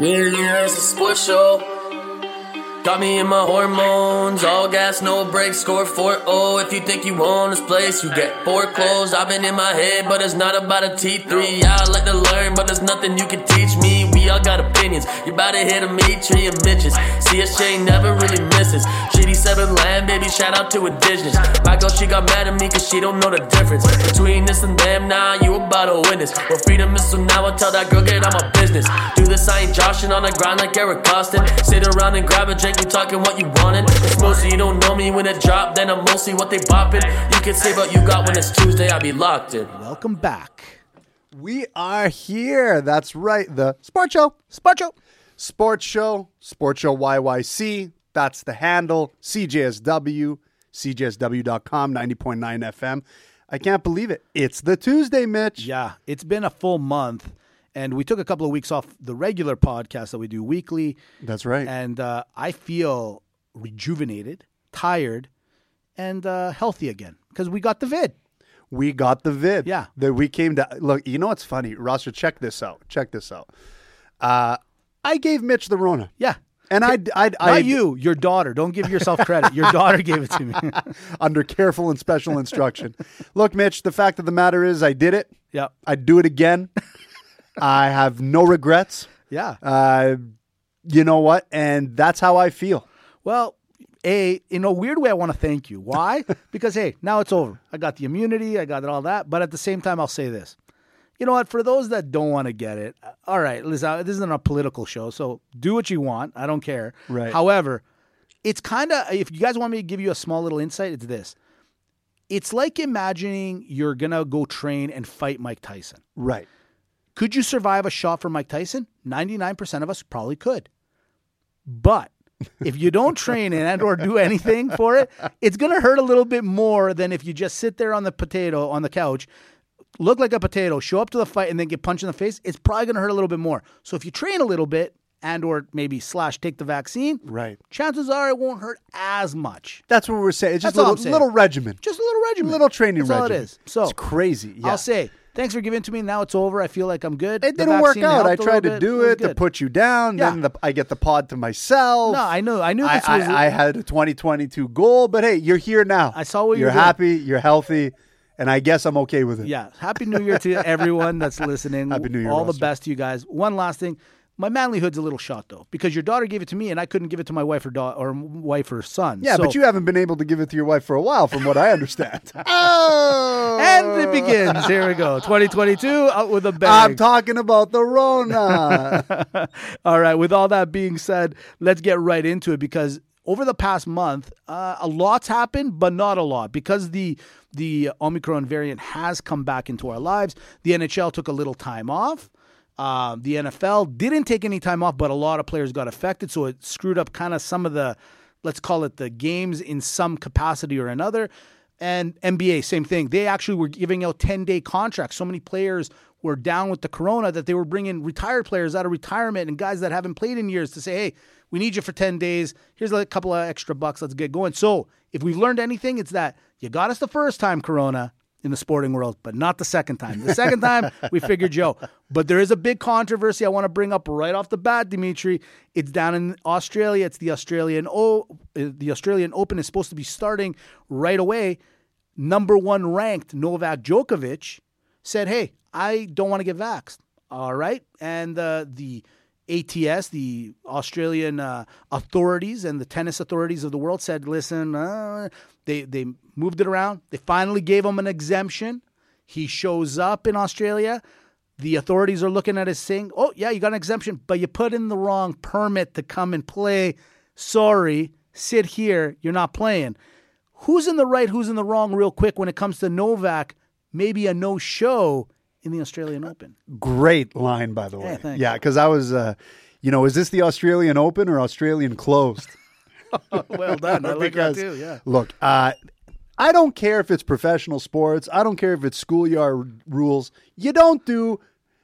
A sports show. Got me in my hormones, all gas, no brakes, score 4-0. If you think you own this place, you get foreclosed. I've been in my head, but it's not about a T3. Yeah, I like to learn, but there's nothing you can teach me. We all got opinions. You about to hit a meat tree of Mitches. CSJ never really misses. Shitty 7 land, baby, shout out to indigenous. My girl, she got mad at me cause she don't know the difference. Between this and them, now nah, you about to this. Well, freedom is so now I tell that girl, get out my business. Do this, I ain't joshing on the ground like Eric Costin. Sit around and grab a drink, you talking what you wanted. It's mostly you don't know me when it drop, then I'm mostly what they bopping. You can say what you got when it's Tuesday, I be locked in. Welcome back. We are here. That's right. The Sports Show. Sports Show. Sports Show. Sports Show YYC. That's the handle. CJSW. CJSW.com. 90.9 FM. I can't believe it. It's the Tuesday, Mitch. Yeah, it's been a full month, and we took a couple of weeks off the regular podcast that we do weekly. That's right. And uh, I feel rejuvenated, tired, and uh, healthy again because we got the vid. we got the vid. Yeah. That we came to look. You know what's funny, Roster? Check this out. Check this out. Uh, I gave Mitch the Rona, Yeah. and I, I, I, Not you, your daughter. Don't give yourself credit. Your daughter gave it to me. under careful and special instruction. look, Mitch. The fact of the matter is, I did it. yeah. I'd do it again. I have no regrets. Yeah. Uh, you know what? And that's how I feel. Well, a in a weird way, I want to thank you. Why? because hey, now it's over. I got the immunity. I got all that. But at the same time, I'll say this. You know what? For those that don't want to get it, uh, all right. Listen, uh, this isn't a political show, so do what you want. I don't care. Right. However, it's kind of if you guys want me to give you a small little insight, it's this. It's like imagining you're gonna go train and fight Mike Tyson. Right. Could you survive a shot from Mike Tyson? 99% of us probably could. But if you don't train and or do anything for it, it's going to hurt a little bit more than if you just sit there on the potato on the couch, look like a potato, show up to the fight and then get punched in the face. It's probably going to hurt a little bit more. So if you train a little bit and or maybe slash take the vaccine, Right. chances are it won't hurt as much. That's what we're saying. It's just That's a little, little regimen. Just a little regimen. little training That's all it is. So it's crazy. Yeah. I'll say thanks for giving to me. Now it's over. I feel like I'm good. it The didn't work out. I tried to do bit. it, to put you down. Yeah. Then the, I get the pod to myself. No, I knew. I knew I, this was. I, I had a 2022 goal, but hey, you're here now. I saw what you you're doing. happy. You're healthy, and I guess I'm okay with it. Yeah. Happy New Year to everyone that's listening. Happy New Year, All the best to you guys. One last thing. My manlyhood's a little shot though, because your daughter gave it to me, and I couldn't give it to my wife or daughter or wife or son. Yeah, So- but you haven't been able to give it to your wife for a while, from what I understand. oh, And it begins. Here we go. 2022 out with a bang. I'm talking about the Rona. all right. With all that being said, let's get right into it because over the past month, uh, a lot's happened, but not a lot because the the Omicron variant has come back into our lives. The NHL took a little time off. Uh, the NFL didn't take any time off, but a lot of players got affected, so it screwed up kind of some of the, let's call it the games in some capacity or another. And NBA, same thing. They actually were giving out 10 day contracts. So many players were down with the corona that they were bringing retired players out of retirement and guys that haven't played in years to say, hey, we need you for 10 days. Here's a couple of extra bucks. Let's get going. So if we've learned anything, it's that you got us the first time, corona, in the sporting world, but not the second time. The second time, we figured Joe. But there is a big controversy I want to bring up right off the bat, Dimitri. It's down in Australia. It's the Australian O. uh, The Australian Open is supposed to be starting right away. Number one ranked Novak Djokovic said, "Hey, I don't want to get vaxxed." All right, and uh, the ATS, the Australian uh, authorities and the tennis authorities of the world said, "Listen, uh, they they moved it around. They finally gave him an exemption. He shows up in Australia. The authorities are looking at his saying, "Oh yeah, you got an exemption, but you put in the wrong permit to come and play. Sorry, sit here. You're not playing." Who's in the right? Who's in the wrong? Real quick, when it comes to Novak, maybe a no show in the Australian Open. Great line, by the way. Yeah. Yeah, because I was, uh, you know, is this the Australian Open or Australian closed? well done. I like that too. Yeah. look, uh, I don't care if it's professional sports. I don't care if it's schoolyard rules. You don't do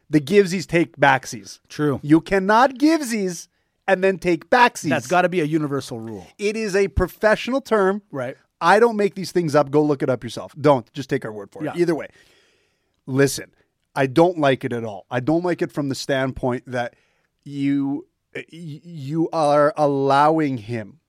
the givesies take backsies. True. You cannot givesies and then take backsies. That's got to be a universal rule. it is a professional term. Right. I don't make these things up. Go look it up yourself. Don't just take our word for Yeah. it. Either way, listen. I don't like it at all. I don't like it from the standpoint that you you are allowing him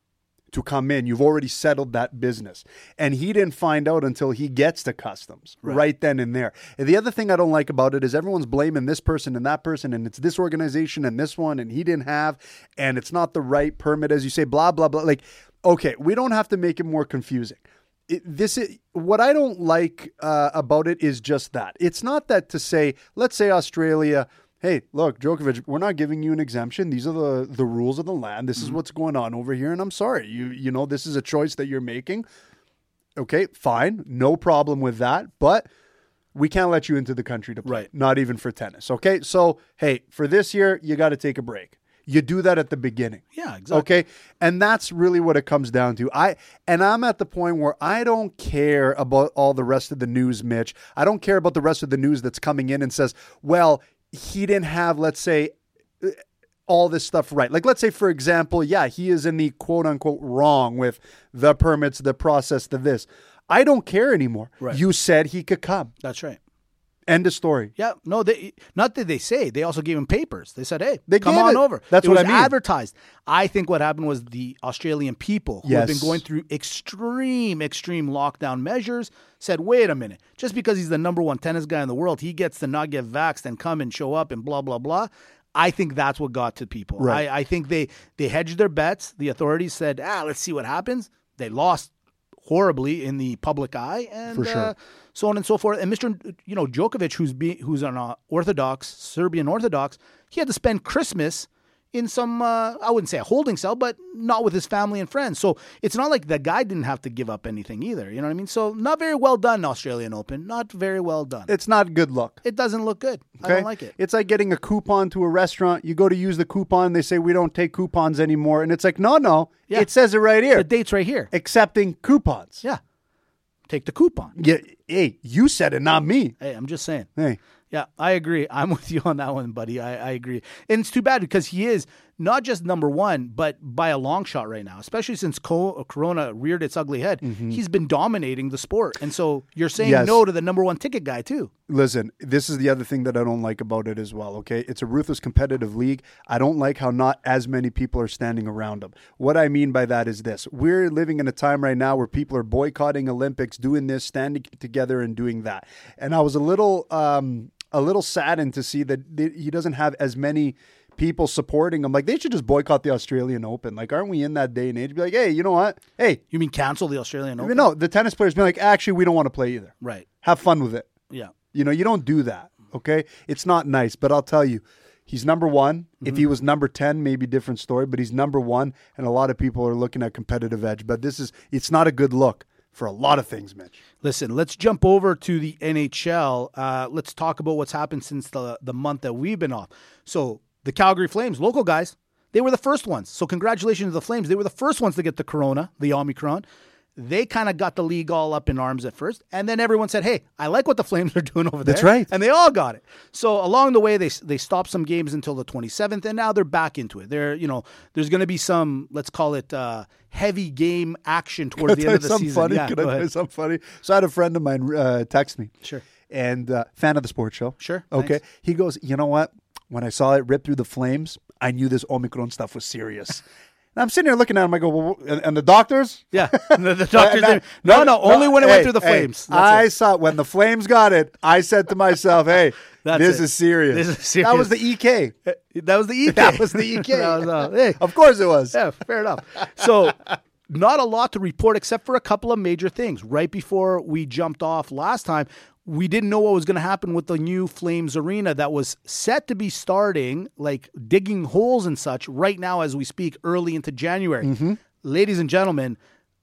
to come in. You've already settled that business. And he didn't find out until he gets to customs right, then and there. And the other thing I don't like about it is everyone's blaming this person and that person, and it's this organization and this one, and he didn't have, and it's not the right permit, as you say, blah, blah, blah. Like, okay, we don't have to make it more confusing. It, this is what I don't like uh, about it is just that it's not that to say, let's say Australia hey, look, Djokovic, we're not giving you an exemption. These are the the rules of the land. This is Mm-hmm. what's going on over here, and I'm sorry. You you know this is a choice that you're making. Okay, fine, no problem with that, but we can't let you into the country to play. Right. Not even for tennis. Okay, so hey, for this year, you got to take a break. You do that at the beginning. Yeah, exactly. Okay. And that's really what it comes down to. I and I'm at the point where I don't care about all the rest of the news, Mitch. I don't care about the rest of the news that's coming in and says, well, he didn't have, let's say, uh, all this stuff right. Like, let's say, for example, yeah, he is in the quote unquote wrong with the permits, the process, the this. I don't care anymore. Right. You said he could come. That's right. End of story. Yeah, no, they not that they say. They also gave him papers. They said, "Hey, They come on it. over." That's it what was I mean. Advertised. I think what happened was the Australian people who have been going through extreme, extreme lockdown measures said, "Wait a minute! Just because he's the number one tennis guy in the world, he gets to not get vaxxed and come and show up and blah blah blah." I think that's what got to people. Right. I, I think they they hedged their bets. The authorities said, "Ah, let's see what happens." They lost horribly in the public eye, and For sure. uh, so on and so forth. And Mr. You know Djokovic, who's be, who's an uh, Orthodox Serbian Orthodox, he had to spend Christmas in some uh, I wouldn't say a holding cell, but not with his family and friends. So it's not like the guy didn't have to give up anything either. You know what I mean? So not very well done, Australian Open. Not very well done. It's not good look. it doesn't look good. I don't like it. It's like getting a coupon to a restaurant. You go to use the coupon, they say we don't take coupons anymore, and it's like, no, no, Yeah. it says it right here, The date's right here. accepting coupons. Yeah, take the coupon. Yeah, hey, you said it, not me. Hey, I'm just saying. Hey, Yeah, I agree. I'm with you on that one, buddy. I, I agree. And it's too bad because he is not just number one, but by a long shot right now, especially since co- Corona reared its ugly head. He's been dominating the sport. And so you're saying Mm-hmm. Yes. no to the number one ticket guy, too. listen, this is the other thing that I don't like about it as well. Okay, it's a ruthless competitive league. I don't like how not as many people are standing around them. What I mean by that is this: we're living in a time right now where people are boycotting Olympics, doing this, standing together, and doing that. And I was a little, um, a little saddened to see that he doesn't have as many people supporting him. Like they should just boycott the Australian Open. Like, aren't we in that day and age? Be like, hey, you know what? Hey, You mean cancel the Australian Open? no, the tennis players be like, actually, we don't want to play either. Right. Have fun with it. Yeah. You know, you don't do that. Okay. It's not nice, but I'll tell you, he's number one. If he mm-hmm. was number 10, maybe different story, but he's number one. And a lot of people are looking at competitive edge. But this is, it's not a good look for a lot of things, Mitch. Listen, let's jump over to the NHL. Uh, let's talk about what's happened since the the month that we've been off. So the Calgary Flames, local guys, they were the first ones. So congratulations to the Flames. They were the first ones to get the Corona, the Omicron. They kind of got the league all up in arms at first, and then everyone said, "Hey, I like what the Flames are doing over there." That's right. and they all got it. So along the way, they they stopped some games until the 27th, and now they're back into it. There, you know, there's going to be some, let's call it, uh, heavy game action towards the end of the something season. funny? Yeah, Can go I tell ahead. you something funny? So I had a friend of mine uh, text me. Sure. And uh, fan of the sports show. Sure, Okay. thanks. He goes, you know what? When I saw it rip through the flames, I knew this Omicron stuff was serious. and I'm sitting here looking at him. I go, well, and, and the doctors? Yeah, the, the doctors. Didn't- no, no, only when it hey, went through the flames. That's I it. saw when the flames got it. I said to myself, "Hey, this it. is serious. This is That serious. was the EK. That was the EK. That was the EK. Was, uh, hey, Of course it was. yeah, fair enough. So, not a lot to report except for a couple of major things. Right before we jumped off last time, we didn't know what was going to happen with the new Flames Arena that was set to be starting, like digging holes and such, right now as we speak, early into January. Mm-hmm. Ladies and gentlemen,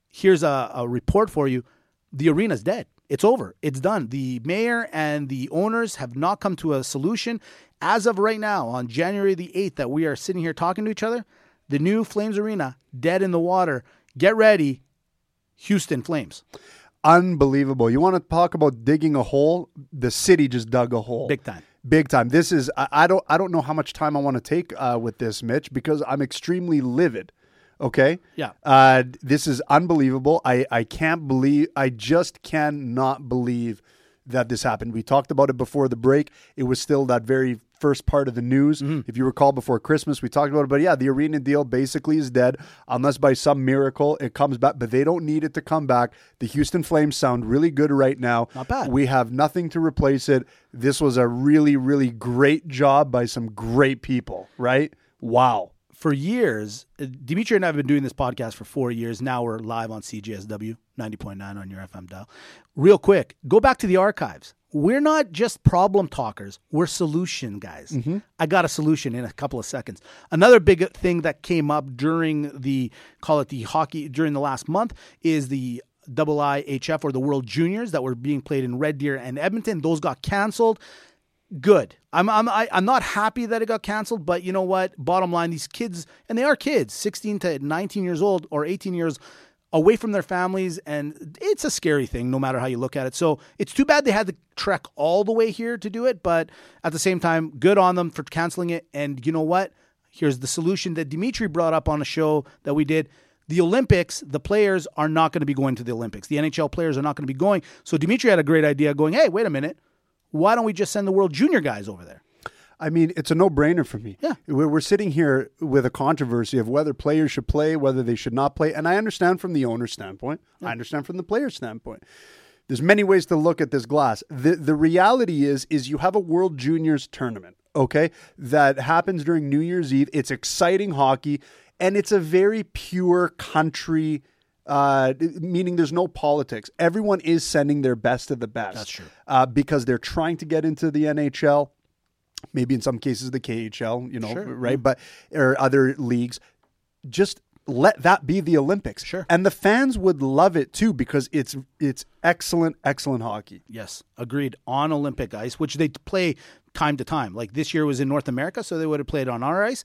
here's a, a report for you the arena's dead. It's over. It's done. The mayor and the owners have not come to a solution. As of right now, on January the 8th, that we are sitting here talking to each other, the new Flames Arena, dead in the water. Get ready, Houston Flames. Unbelievable. You want to talk about digging a hole? The city just dug a hole. Big time. Big time. This is I, I don't I don't know how much time I want to take uh, with this, Mitch, because I'm extremely livid. Okay. Yeah. Uh, this is unbelievable. I I can't believe. I just cannot believe that this happened. We talked about it before the break. It was still that very first part of the news. If you recall, before Christmas, we talked about it. But yeah, the arena deal basically is dead unless by some miracle it comes back. But they don't need it to come back. The Houston Flames sound really good right now. Not bad. We have nothing to replace it. This was a really, really great job by some great people, right? Wow. for years, uh, Dimitri and I have been doing this podcast for four years. Now we're live on CJSW 90.9 on your FM dial. Real quick, go back to the archives. We're not just problem talkers, we're solution guys. Mm-hmm. I got a solution in a couple of seconds. Another big thing that came up during the, call it the hockey, during the last month is the double IHF or the World Juniors that were being played in Red Deer and Edmonton. Those got canceled good. I'm I'm I, I'm not happy that it got canceled, but you know what? Bottom line, these kids, and they are kids, 16 to 19 years old or 18 years away from their families, and it's a scary thing, no matter how you look at it. So it's too bad they had to trek all the way here to do it, but at the same time, good on them for canceling it. And you know what? Here's the solution that Dimitri brought up on a show that we did. The Olympics, the players are not going to be going to the Olympics. The NHL players are not going to be going. So Dimitri had a great idea going, hey, wait a minute why don't we just send the World Junior guys over there? I mean, it's a no-brainer for me. Yeah. we're, we're sitting here with a controversy of whether players should play, whether they should not play, and I understand from the owner's standpoint. I understand from the player's standpoint. There's many ways to look at this glass. the The reality is, is you have a World Juniors tournament, okay, that happens during New Year's Eve. It's exciting hockey, and it's a very pure country. Uh, meaning there's no politics. Everyone is sending their best of the best. That's true. Uh, because they're trying to get into the NHL maybe in some cases the KHL, you know, Sure. right? Mm-hmm. But or other leagues, just let that be the Olympics. Sure. And the fans would love it too because it's it's excellent, excellent hockey. Yes, agreed. On Olympic ice, which they play time to time. Like this year was in North America, so they would have played on our ice.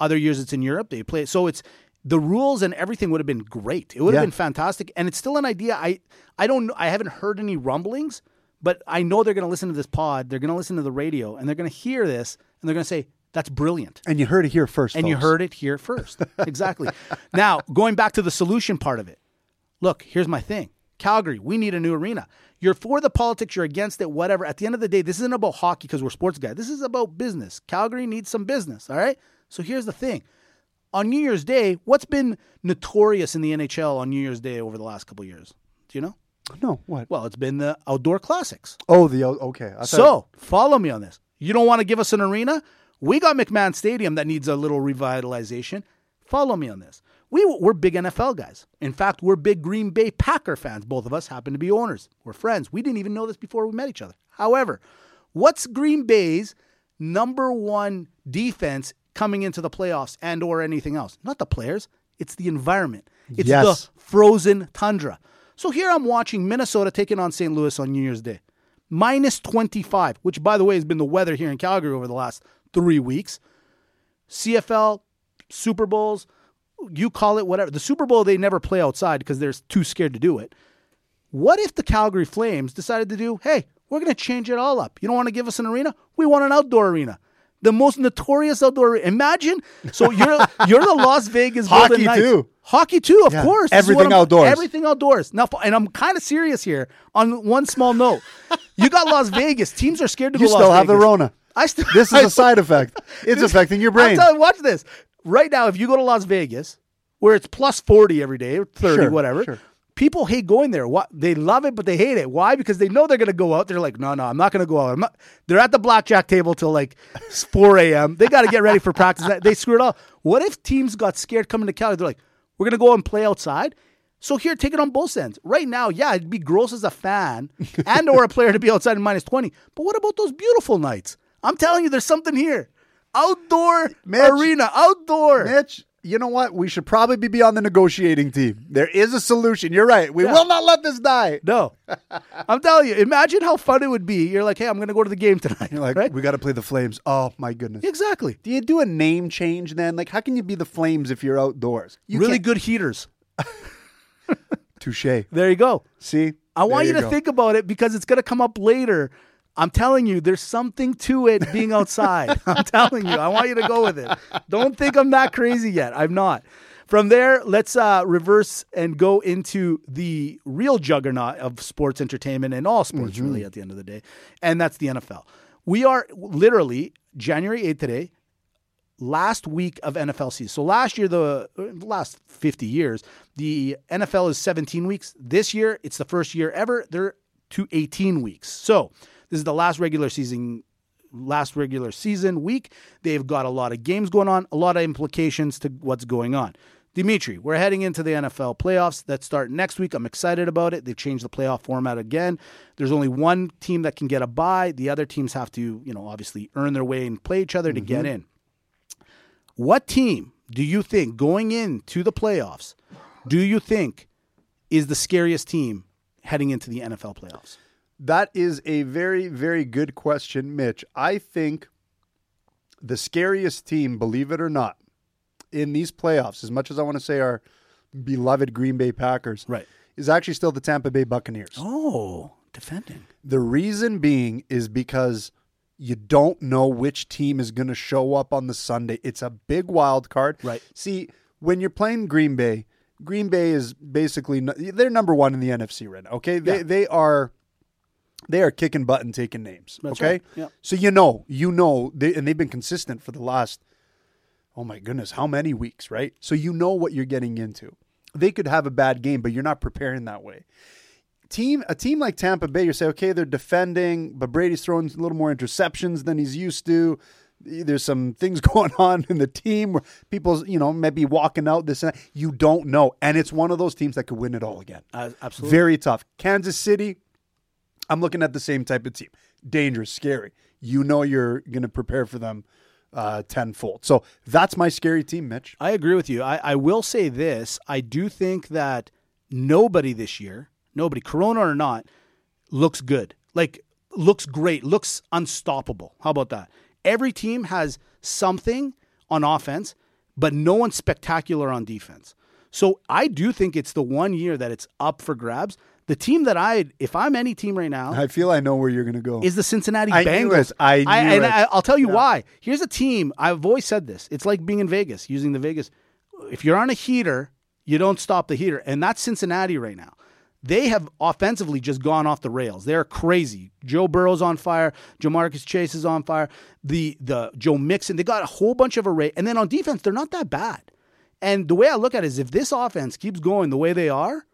Other years it's in Europe. They play. So it's the rules and everything would have been great. It would have Yeah. been fantastic. And it's still an idea. I I don't. I haven't heard any rumblings, but I know they're going to listen to this pod. They're going to listen to the radio, and they're going to hear this, and they're going to say that's brilliant. And you heard it here first. And you heard it here first. exactly. now, going back to the solution part of it. Look, here's my thing. Calgary, we need a new arena. You're for the politics, you're against it, whatever. At the end of the day, this isn't about hockey because we're sports guys. This is about business. Calgary needs some business, all right? So here's the thing. On New Year's Day, what's been notorious in the NHL on New Year's Day over the last couple of years? Do you know? No, what? Well, it's been the outdoor classics. Oh, the okay. Thought- So follow me on this. You don't want to give us an arena? We got McMahon Stadium that needs a little revitalization. Follow me on this. We, we're big NFL guys. In fact, we're big Green Bay Packer fans. Both of us happen to be owners. We're friends. We didn't even know this before we met each other. However, what's Green Bay's number one defense coming into the playoffs and or anything else? Not the players. It's the environment. It's Yes. the frozen tundra. So here I'm watching Minnesota taking on St. Louis on New Year's Day. Minus 25, which by the way has been the weather here in Calgary over the last three weeks. CFL, Super Bowls, you call it whatever. The Super Bowl, they never play outside because they're too scared to do it. What if the Calgary Flames decided to do, hey, we're going to change it all up? You don't want to give us an arena? We want an outdoor arena. The most notorious outdoor. Imagine. So you're you're the Las Vegas Hockey Knights. too. Hockey too, of Yeah. course. This Everything outdoors. Everything outdoors. Now, and I'm kind of serious here. On one small note, you got Las Vegas. Teams are scared to You go. You still Las have the Rona. I still. This is a side effect. It's affecting your brain. Watch this. Right now, if you go to Las Vegas, where it's plus 40 every day, or 30, Sure, whatever, sure. People hate going there. What They love it, but they hate it. Why? Because they know they're going to go out. They're like, no, no, I'm not going to go out. I'm not. They're at the blackjack table till like 4 a.m. They got to get ready for practice. They screw it all. What if teams got scared coming to Cali? They're like, we're going to go and play outside. So here, take it on both ends. Right now, yeah, it'd be gross as a fan and or a player to be outside in minus 20. But what about those beautiful nights? I'm telling you, there's something here. Outdoor Mitch. arena, outdoor. Mitch, you know what? We should probably be on the negotiating team. There is a solution. You're right. We Yeah. will not let this die. No, I'm telling you. Imagine how fun it would be. You're like, hey, I'm going to go to the game tonight. You're like, right? we got to play the Flames. Oh my goodness. exactly. Do you do a name change then? Like, how can you be the Flames if you're outdoors? You really can't- good heaters. touche. There you go. See, I want There you, to go. think about it because it's going to come up later. I'm telling you, there's something to it being outside. I'm telling you, I want you to go with it. Don't think I'm that crazy yet. I'm not. From there, let's uh, reverse and go into the real juggernaut of sports entertainment and all sports, Mm-hmm. really, at the end of the day, and that's the NFL. We are literally January 8th today, last week of NFL season. So last year, the last 50 years, the NFL is 17 weeks. This year, it's the first year ever. They're to 18 weeks. So this is the last regular season last regular season week. They've got a lot of games going on, a lot of implications to what's going on. Dimitri, we're heading into the NFL playoffs that start next week. I'm excited about it. They've changed the playoff format again. There's only one team that can get a bye. The other teams have to, you know, obviously earn their way and play each other to get mm-hmm. in. What team do you think going into the playoffs do you think is the scariest team heading into the NFL playoffs? That is a very, very good question, Mitch. I think the scariest team, believe it or not, in these playoffs, as much as I want to say our beloved Green Bay Packers, Right. is actually still the Tampa Bay Buccaneers. Oh, defending. The reason being is because you don't know which team is going to show up on the Sunday. It's a big wild card. Right. See, when you're playing Green Bay, Green Bay is basically they're number one in the NFC right now. Okay, they Yeah. they are they are kicking butt and taking names. That's okay, right. Yeah. so you know, you know, they, and they've been consistent for the last oh my goodness, how many weeks, right? So you know what you're getting into. They could have a bad game, but you're not preparing that way. Team, a team like Tampa Bay, you say, okay, they're defending, but Brady's throwing a little more interceptions than he's used to. There's some things going on in the team where people, you know, maybe walking out this and that. You don't know, and it's one of those teams that could win it all again. Uh, absolutely. Very tough. Kansas City, I'm looking at the same type of team. Dangerous, scary. You know you're going to prepare for them uh, tenfold. So that's my scary team, Mitch. I agree with you. I, I will say this. I do think that nobody this year, nobody, Corona or not, looks good. Like, looks great, looks unstoppable. How about that? Every team has something on offense, but no one's spectacular on defense. So I do think it's the one year that it's up for grabs. The team that I, if I'm any team right now, I feel I know where you're going to go. is the Cincinnati I knew Bengals. it. I knew and it. I, I'll tell you why. Here's a team. I've always said this. It's like being in Vegas, using the Vegas. If you're on a heater, you don't stop the heater, and that's Cincinnati right now. They have offensively just gone off the rails. They're crazy. Joe Burrow's on fire. Jamarcus Chase is on fire. The the Joe Mixon. They got a whole bunch of array, and then on defense, they're not that bad. And the way I look at it is, if this offense keeps going the way they are,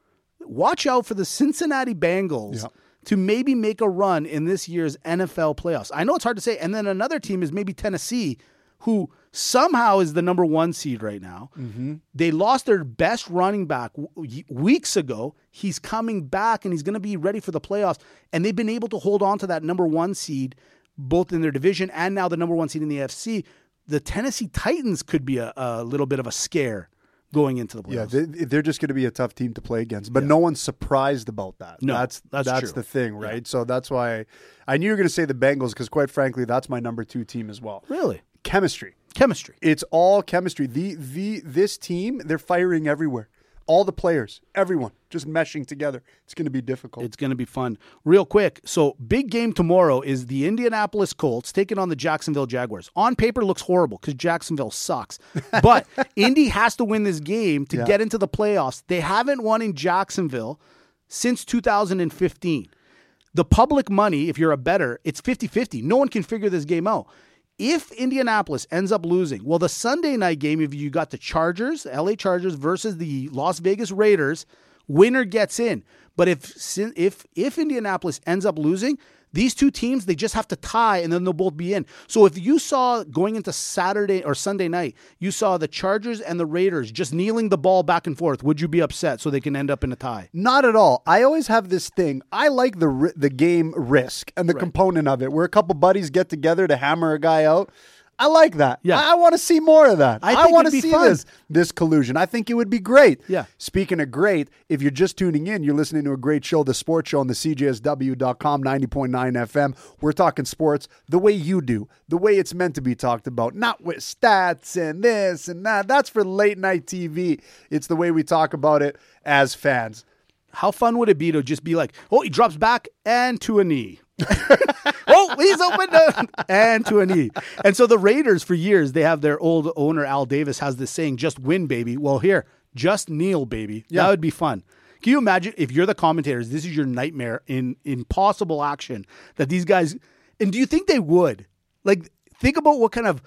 watch out for the Cincinnati Bengals Yeah. to maybe make a run in this year's NFL playoffs. I know it's hard to say. And then another team is maybe Tennessee, who somehow is the number one seed right now. Mm-hmm. They lost their best running back w- weeks ago. He's coming back and he's going to be ready for the playoffs. And they've been able to hold on to that number one seed, both in their division and now the number one seed in the AFC. The Tennessee Titans could be a, a little bit of a scare going into the playoffs. Yeah, they, they're just going to be a tough team to play against, but no one's surprised about that. No, that's that's that's the thing, right? So that's why I, I knew you were going to say the Bengals because, quite frankly, that's my number two team as well. really? Chemistry. Chemistry. It's all chemistry. The the this team, they're firing everywhere. All the players, everyone, just meshing together. It's going to be difficult. It's going to be fun. Real quick. So, big game tomorrow is the Indianapolis Colts taking on the Jacksonville Jaguars. On paper, looks horrible because Jacksonville sucks. But Indy has to win this game to Yeah. get into the playoffs. They haven't won in Jacksonville since 2015. The public money, if you're a better, it's 50 50. No one can figure this game out. If Indianapolis ends up losing, well, the Sunday night game, if you got the Chargers, LA Chargers versus the Las Vegas Raiders, winner gets in. But if if if Indianapolis ends up losing, these two teams they just have to tie and then they'll both be in. So if you saw going into Saturday or Sunday night, you saw the Chargers and the Raiders just kneeling the ball back and forth, would you be upset so they can end up in a tie? Not at all. I always have this thing. I like the the game risk and the component of it, where a couple buddies get together to hammer a guy out. I like that. Yeah. I, want to see more of that. I I, want to see fun. this this collusion. I think it would be great. Yeah. Speaking of great, if you're just tuning in, you're listening to a great show, the Sports Show on the CJSW.com 90.9 FM. We're talking sports the way you do, the way it's meant to be talked about, not with stats and this and that. That's for late night TV. It's the way we talk about it as fans. How fun would it be to just be like, oh, he drops back and to a knee. oh, he's open to, and to an E. And so the Raiders, for years, they have their old owner, Al Davis, has this saying, just win, baby. Well, here, just kneel, baby. Yeah. That would be fun. Can you imagine if you're the commentators, this is your nightmare in impossible action that these guys, and do you think they would? Like, think about what kind of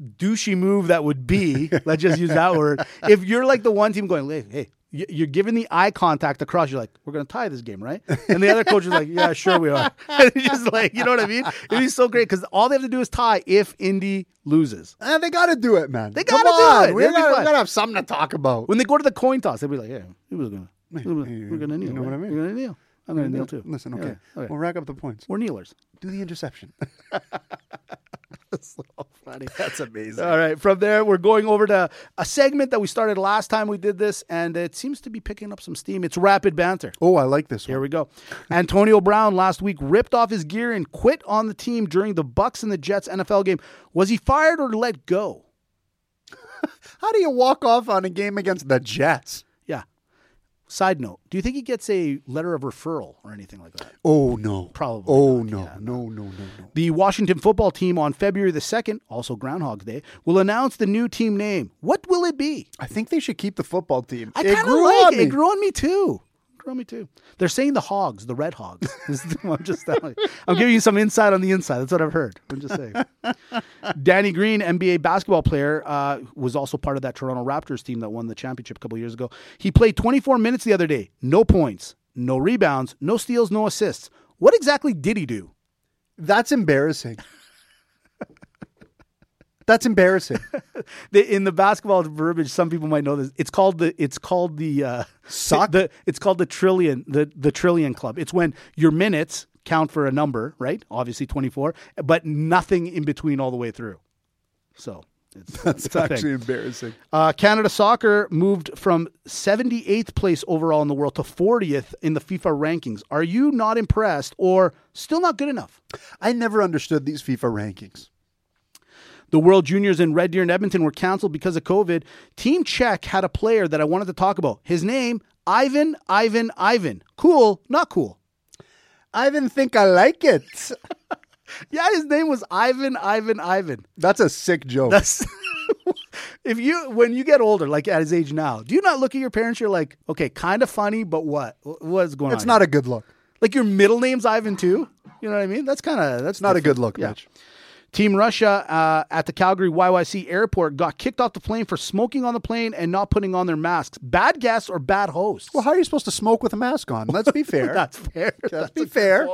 douchey move that would be. let's just use that word. If you're like the one team going, hey, hey, you're giving the eye contact across. You're like, we're going to tie this game, right? And the other coach is like, yeah, sure we are. And it's just like, you know what I mean? It'd be so great because all they have to do is tie if Indy loses. Eh, they got to do it, man. They gotta do it. We It'll be got fun. to have something to talk about. When they go to the coin toss, they'll be like, yeah, he was going to. We're going to kneel. you know what? I mean? We're going to kneel. I'm going to kneel too. Listen, okay. Yeah, We'll rack up the points. We're kneelers. Do the interception. so funny. That's amazing. All right. From there, we're going over to a segment that we started last time we did this, and it seems to be picking up some steam. It's rapid banter. Oh, I like this Here we go. Antonio Brown last week ripped off his gear and quit on the team during the Bucs and the Jets NFL game. Was he fired or let go? How do you walk off on a game against the Jets? Side note: Do you think he gets a letter of referral or anything like that? Oh no. Probably Oh no. yeah, no. No. No. No. The Washington football team on February the 2nd, also Groundhog Day, will announce the new team name. What will it be? I think they should keep the football team. I kind of like it. me. It grew on me too. Me too. They're saying the Hogs, the Red Hogs. I'm just telling you. I'm giving you some insight on the inside. That's what I've heard. I'm just saying. Danny Green, NBA basketball player, uh, was also part of that Toronto Raptors team that won the championship a couple years ago. He played 24 minutes the other day. No points, no rebounds, no steals, no assists. What exactly did he do? That's embarrassing. That's embarrassing. The, in the basketball verbiage, some people might know this. It's called the. It's called the. Uh, Suck? The. It's called the trillion. The the trillion club. It's when your minutes count for a number, right? Obviously twenty four, but nothing in between all the way through. So it's, That's it's actually embarrassing. Uh, Canada Soccer moved from 78th place overall in the world to 40th in the FIFA rankings. Are you not impressed or still not good enough? I never understood these FIFA rankings. The World Juniors in Red Deer and Edmonton were canceled because of COVID. Team Czech had a player that I wanted to talk about. His name, Ivan, Ivan, Ivan. Cool, not cool. I didn't think I like it. Yeah, his name was Ivan, Ivan, Ivan. That's a sick joke. That's if you when you get older, like at his age now, do you not look at your parents? You're like, okay, kind of funny, but what? What's going it's on? It's not here? a good look. like your middle name's Ivan too. You know what I mean? That's kind of that's Not a good look, Yeah. Mitch. Team Russia uh, at the Calgary YYC airport got kicked off the plane for smoking on the plane and not putting on their masks. Bad guests or bad hosts? Well, how are you supposed to smoke with a mask on? Let's be fair. That's fair. That's be fair.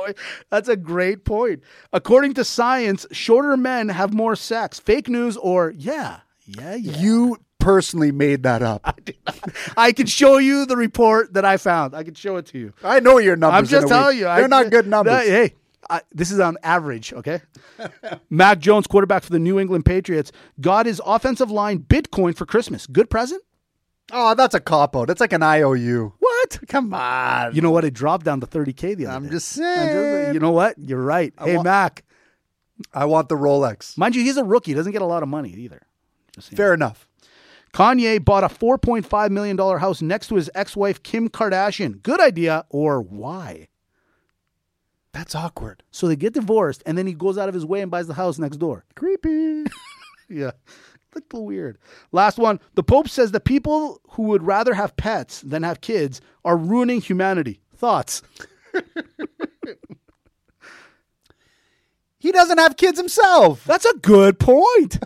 That's a great point. According to science, shorter men have more sex. Fake news or yeah, yeah, yeah. you personally made that up. I I, can show you the report that I found. I can show it to you. I know your numbers. I'm just telling week. you. They're I, not good numbers. No, hey, I, this is on average, okay? Mac Jones, quarterback for the New England Patriots, got his offensive line Bitcoin for Christmas. Good present? Oh, that's a cop out. That's like an IOU. What? Come on. You know what? It dropped down to 30K the other I'm day. just I'm saying. just- you know what? You're right. Hey, want- Mac. I want the Rolex. Mind you, he's a rookie. He doesn't get a lot of money either. Fair enough. Kanye bought a $4.5 million house next to his ex wife, Kim Kardashian. Good idea, or why? That's awkward. So they get divorced, and then he goes out of his way and buys the house next door. Creepy. Yeah. Looked a little weird. Last one. The Pope says the people who would rather have pets than have kids are ruining humanity. Thoughts? he doesn't have kids himself. That's a good point.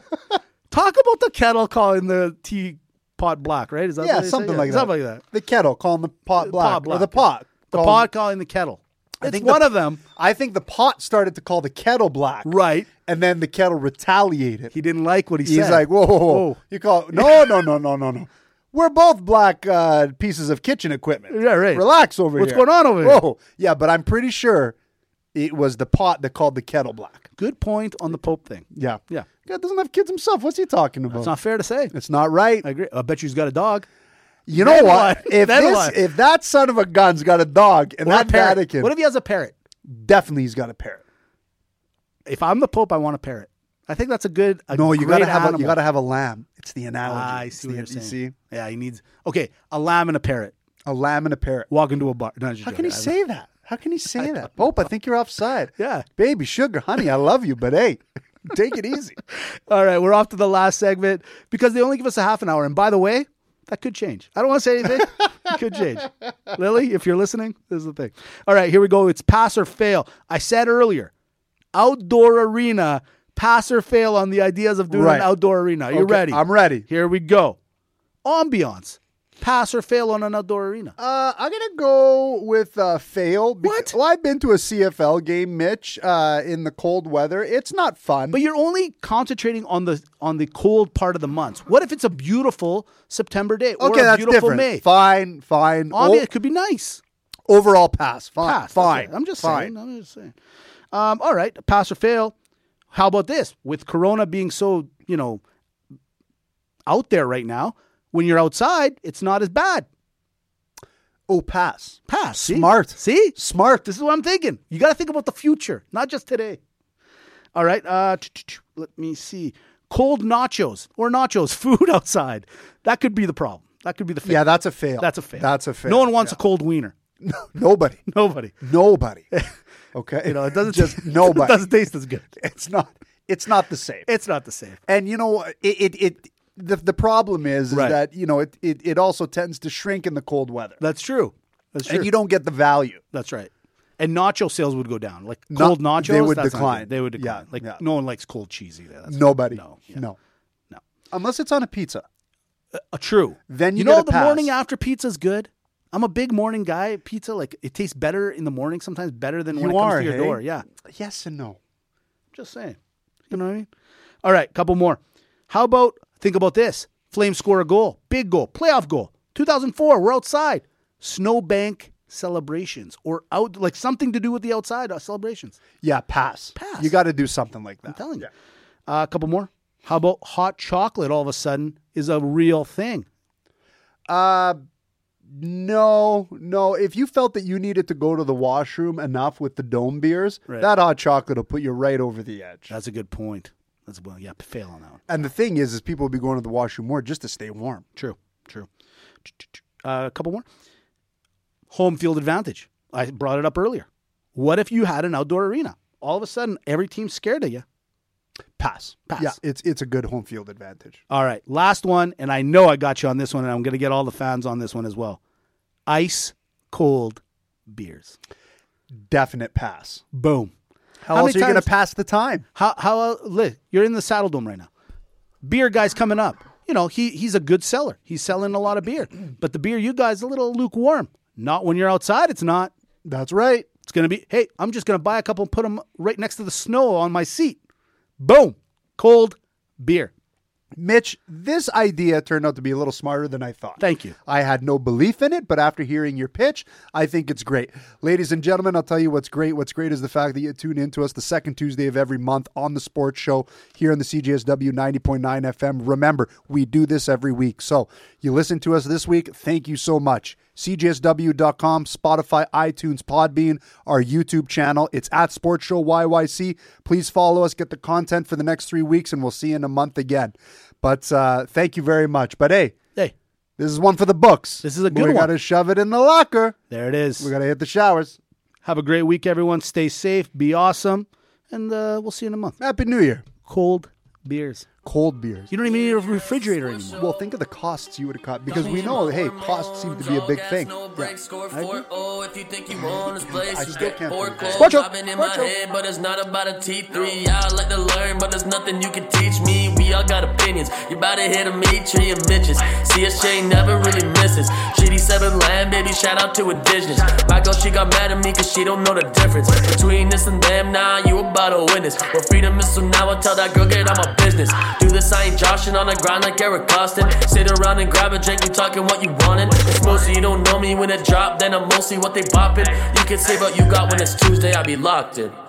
Talk about the kettle calling the teapot black, right? Is that yeah, something like that. Something like that. The kettle calling the pot black. Pot black. Or the pot. The pot calling the kettle. I It's think one the- of them. I think the pot started to call the kettle black. Right. And then the kettle retaliated. He didn't like what he He's said. He's like, whoa, whoa, whoa. Whoa. You call no, no, no, no, no, no. We're both black uh, pieces of kitchen equipment. Yeah, right. Relax over What's here. What's going on over here? Whoa. Yeah, but I'm pretty sure it was the pot that called the kettle black. Good point on the Pope thing. Yeah. Yeah. God doesn't have kids himself. What's he talking about? It's not fair to say. It's not right. I agree. I bet you he's got a dog. You know what? If Then this, what? if that son of a gun's got a dog and Or a that parrot. Vatican, What if he has a parrot? definitely he's got a parrot. If I'm the Pope, I want a parrot. I think that's a good. A No, you gotta have a, animal. you gotta have a lamb. It's the analogy. Ah, I It's see the- what you're you saying. see? Yeah, he needs. Okay, a lamb and a parrot A lamb and a parrot. walk into a bar. No, just How can he joking. say that? How can he say that? Pope, I think you're offside. Yeah. Baby, sugar, honey, I love you, but hey, take it easy. All right, we're off to the last segment because they only give us a half an hour. And by the way, that could change. I don't want to say anything. it could change. Lily, if you're listening, this is the thing. All right, here we go. It's pass or fail. I said earlier, outdoor arena. Pass or fail on the ideas of doing Right. an outdoor arena. Are you Okay, ready? I'm ready. Here we go. Ambiance. Pass or fail on an outdoor arena. Uh, I'm gonna go with uh, fail. What? Well, I've been to a CFL game, Mitch, uh, in the cold weather. It's not fun. But you're only concentrating on the on the cold part of the months. What if it's a beautiful September day or okay, a that's beautiful different. May? Fine, fine. O- could be nice. overall pass. Fine, Pass. fine. it. I'm just fine. saying. I'm just saying. Um, all right, pass or fail. How about this? With Corona being so you know out there right now, when you're outside, it's not as bad. Oh, pass. Pass. See? Smart. See? Smart. This is what I'm thinking. You got to think about the future, not just today. All right. Uh, let me see. Cold nachos or nachos, food outside. That could be the problem. That could be the fail. Yeah, that's a fail. That's a fail. That's a fail. No one wants a cold wiener. Nobody. Nobody. Nobody. Okay. You know, it doesn't just it nobody. doesn't taste as good. It's not. It's not the same. It's not the same. And you know what? It, it, it the, the problem is, is Right. that you know it, it it also tends to shrink in the cold weather, That's true. That's true. and you don't get the value. That's right. And nacho sales would go down. Like Not- cold nachos, they would decline. They would Yeah, decline. like yeah. no one likes cold cheese either. That's Nobody. No. yeah. No. No. Unless it's on a pizza. Uh, true. Then you you know the pass. morning after pizza's good. I'm a big morning guy. Pizza like it tastes better in the morning. Sometimes better than when You it comes to your hey? door. Yeah. Yes and no. Just saying. You know what I mean? All right, couple more. How about think about this? Flames score a goal, big goal, playoff goal. 2004, we're outside. Snowbank celebrations or out like something to do with the outside uh, celebrations. Yeah, pass. Pass. You got to do something like that. I'm telling you. Uh, a couple more. How about hot chocolate? All of a sudden is a real thing. Uh no, no. If you felt that you needed to go to the washroom enough with the dome beers, Right. that hot chocolate will put you right over the edge. That's a good point. That's well, yeah, fail on that one. and the thing is, is people will be going to the washroom more just to stay warm. True, true. Uh, a couple more. Home field advantage. I brought it up earlier. What if you had an outdoor arena? All of a sudden, every team's scared of you. Pass. Pass. Yeah, it's it's a good home field advantage. All right, last one, and I know I got you on this one, and I'm going to get all the fans on this one as well. Ice cold beers. Definite pass. Boom. How, How else are you going to pass the time? How how uh, you're in the Saddledome right now. Beer guy's coming up. You know he he's a good seller. He's selling a lot of beer, but the beer you guys a little lukewarm. Not when you're outside. It's not. That's right. It's gonna be. Hey, I'm just gonna buy a couple and put them right next to the snow on my seat. Boom, cold beer. Mitch, this idea turned out to be a little smarter than I thought. Thank you. I had no belief in it, but after hearing your pitch, I think it's great. Ladies and gentlemen, I'll tell you what's great. What's great is the fact that you tune in to us the second Tuesday of every month on the sports show here on the CJSW 90.9 FM. Remember, we do this every week. So you listen to us this week. Thank you so much. CJSW.com, Spotify, iTunes, Podbean, our YouTube channel. It's at Sports Show YYC. Please follow us, get the content for the next three weeks, and we'll see you in a month again. But uh, thank you very much. But hey, Hey, this is one for the books. This is a good we one. We got to shove it in the locker. there it is. We got to hit the showers. Have a great week, everyone. Stay safe. Be awesome, and uh, we'll see you in a month. Happy New Year. Cold beers. Cold beers. You don't even need a refrigerator anymore. Well, think of the costs you would have cut because we know, hey, costs seem to be a big thing. No break, score 4-0 if you think you own this place. I you still get can't four believe clothes. it. Sports Show, I've been in my head, but it's not about a T3. I like to learn, but there's nothing you can teach me. We all got opinions. You about to hit a meet tree and bitches. CSJ never really misses. Shitty seven land, baby, shout out to indigenous. My girl, she got mad at me cause she don't know the difference between this and them. Nah, you about to win this. Well, freedom is so now I tell that girl, get on my business. Do this, I ain't joshing on the ground like Eric Costin. Sit around and grab a drink, you talking what you wanted. It's mostly you don't know me when it drop, then I'm mostly what they bopping. You can say what you got when it's Tuesday, I be locked in.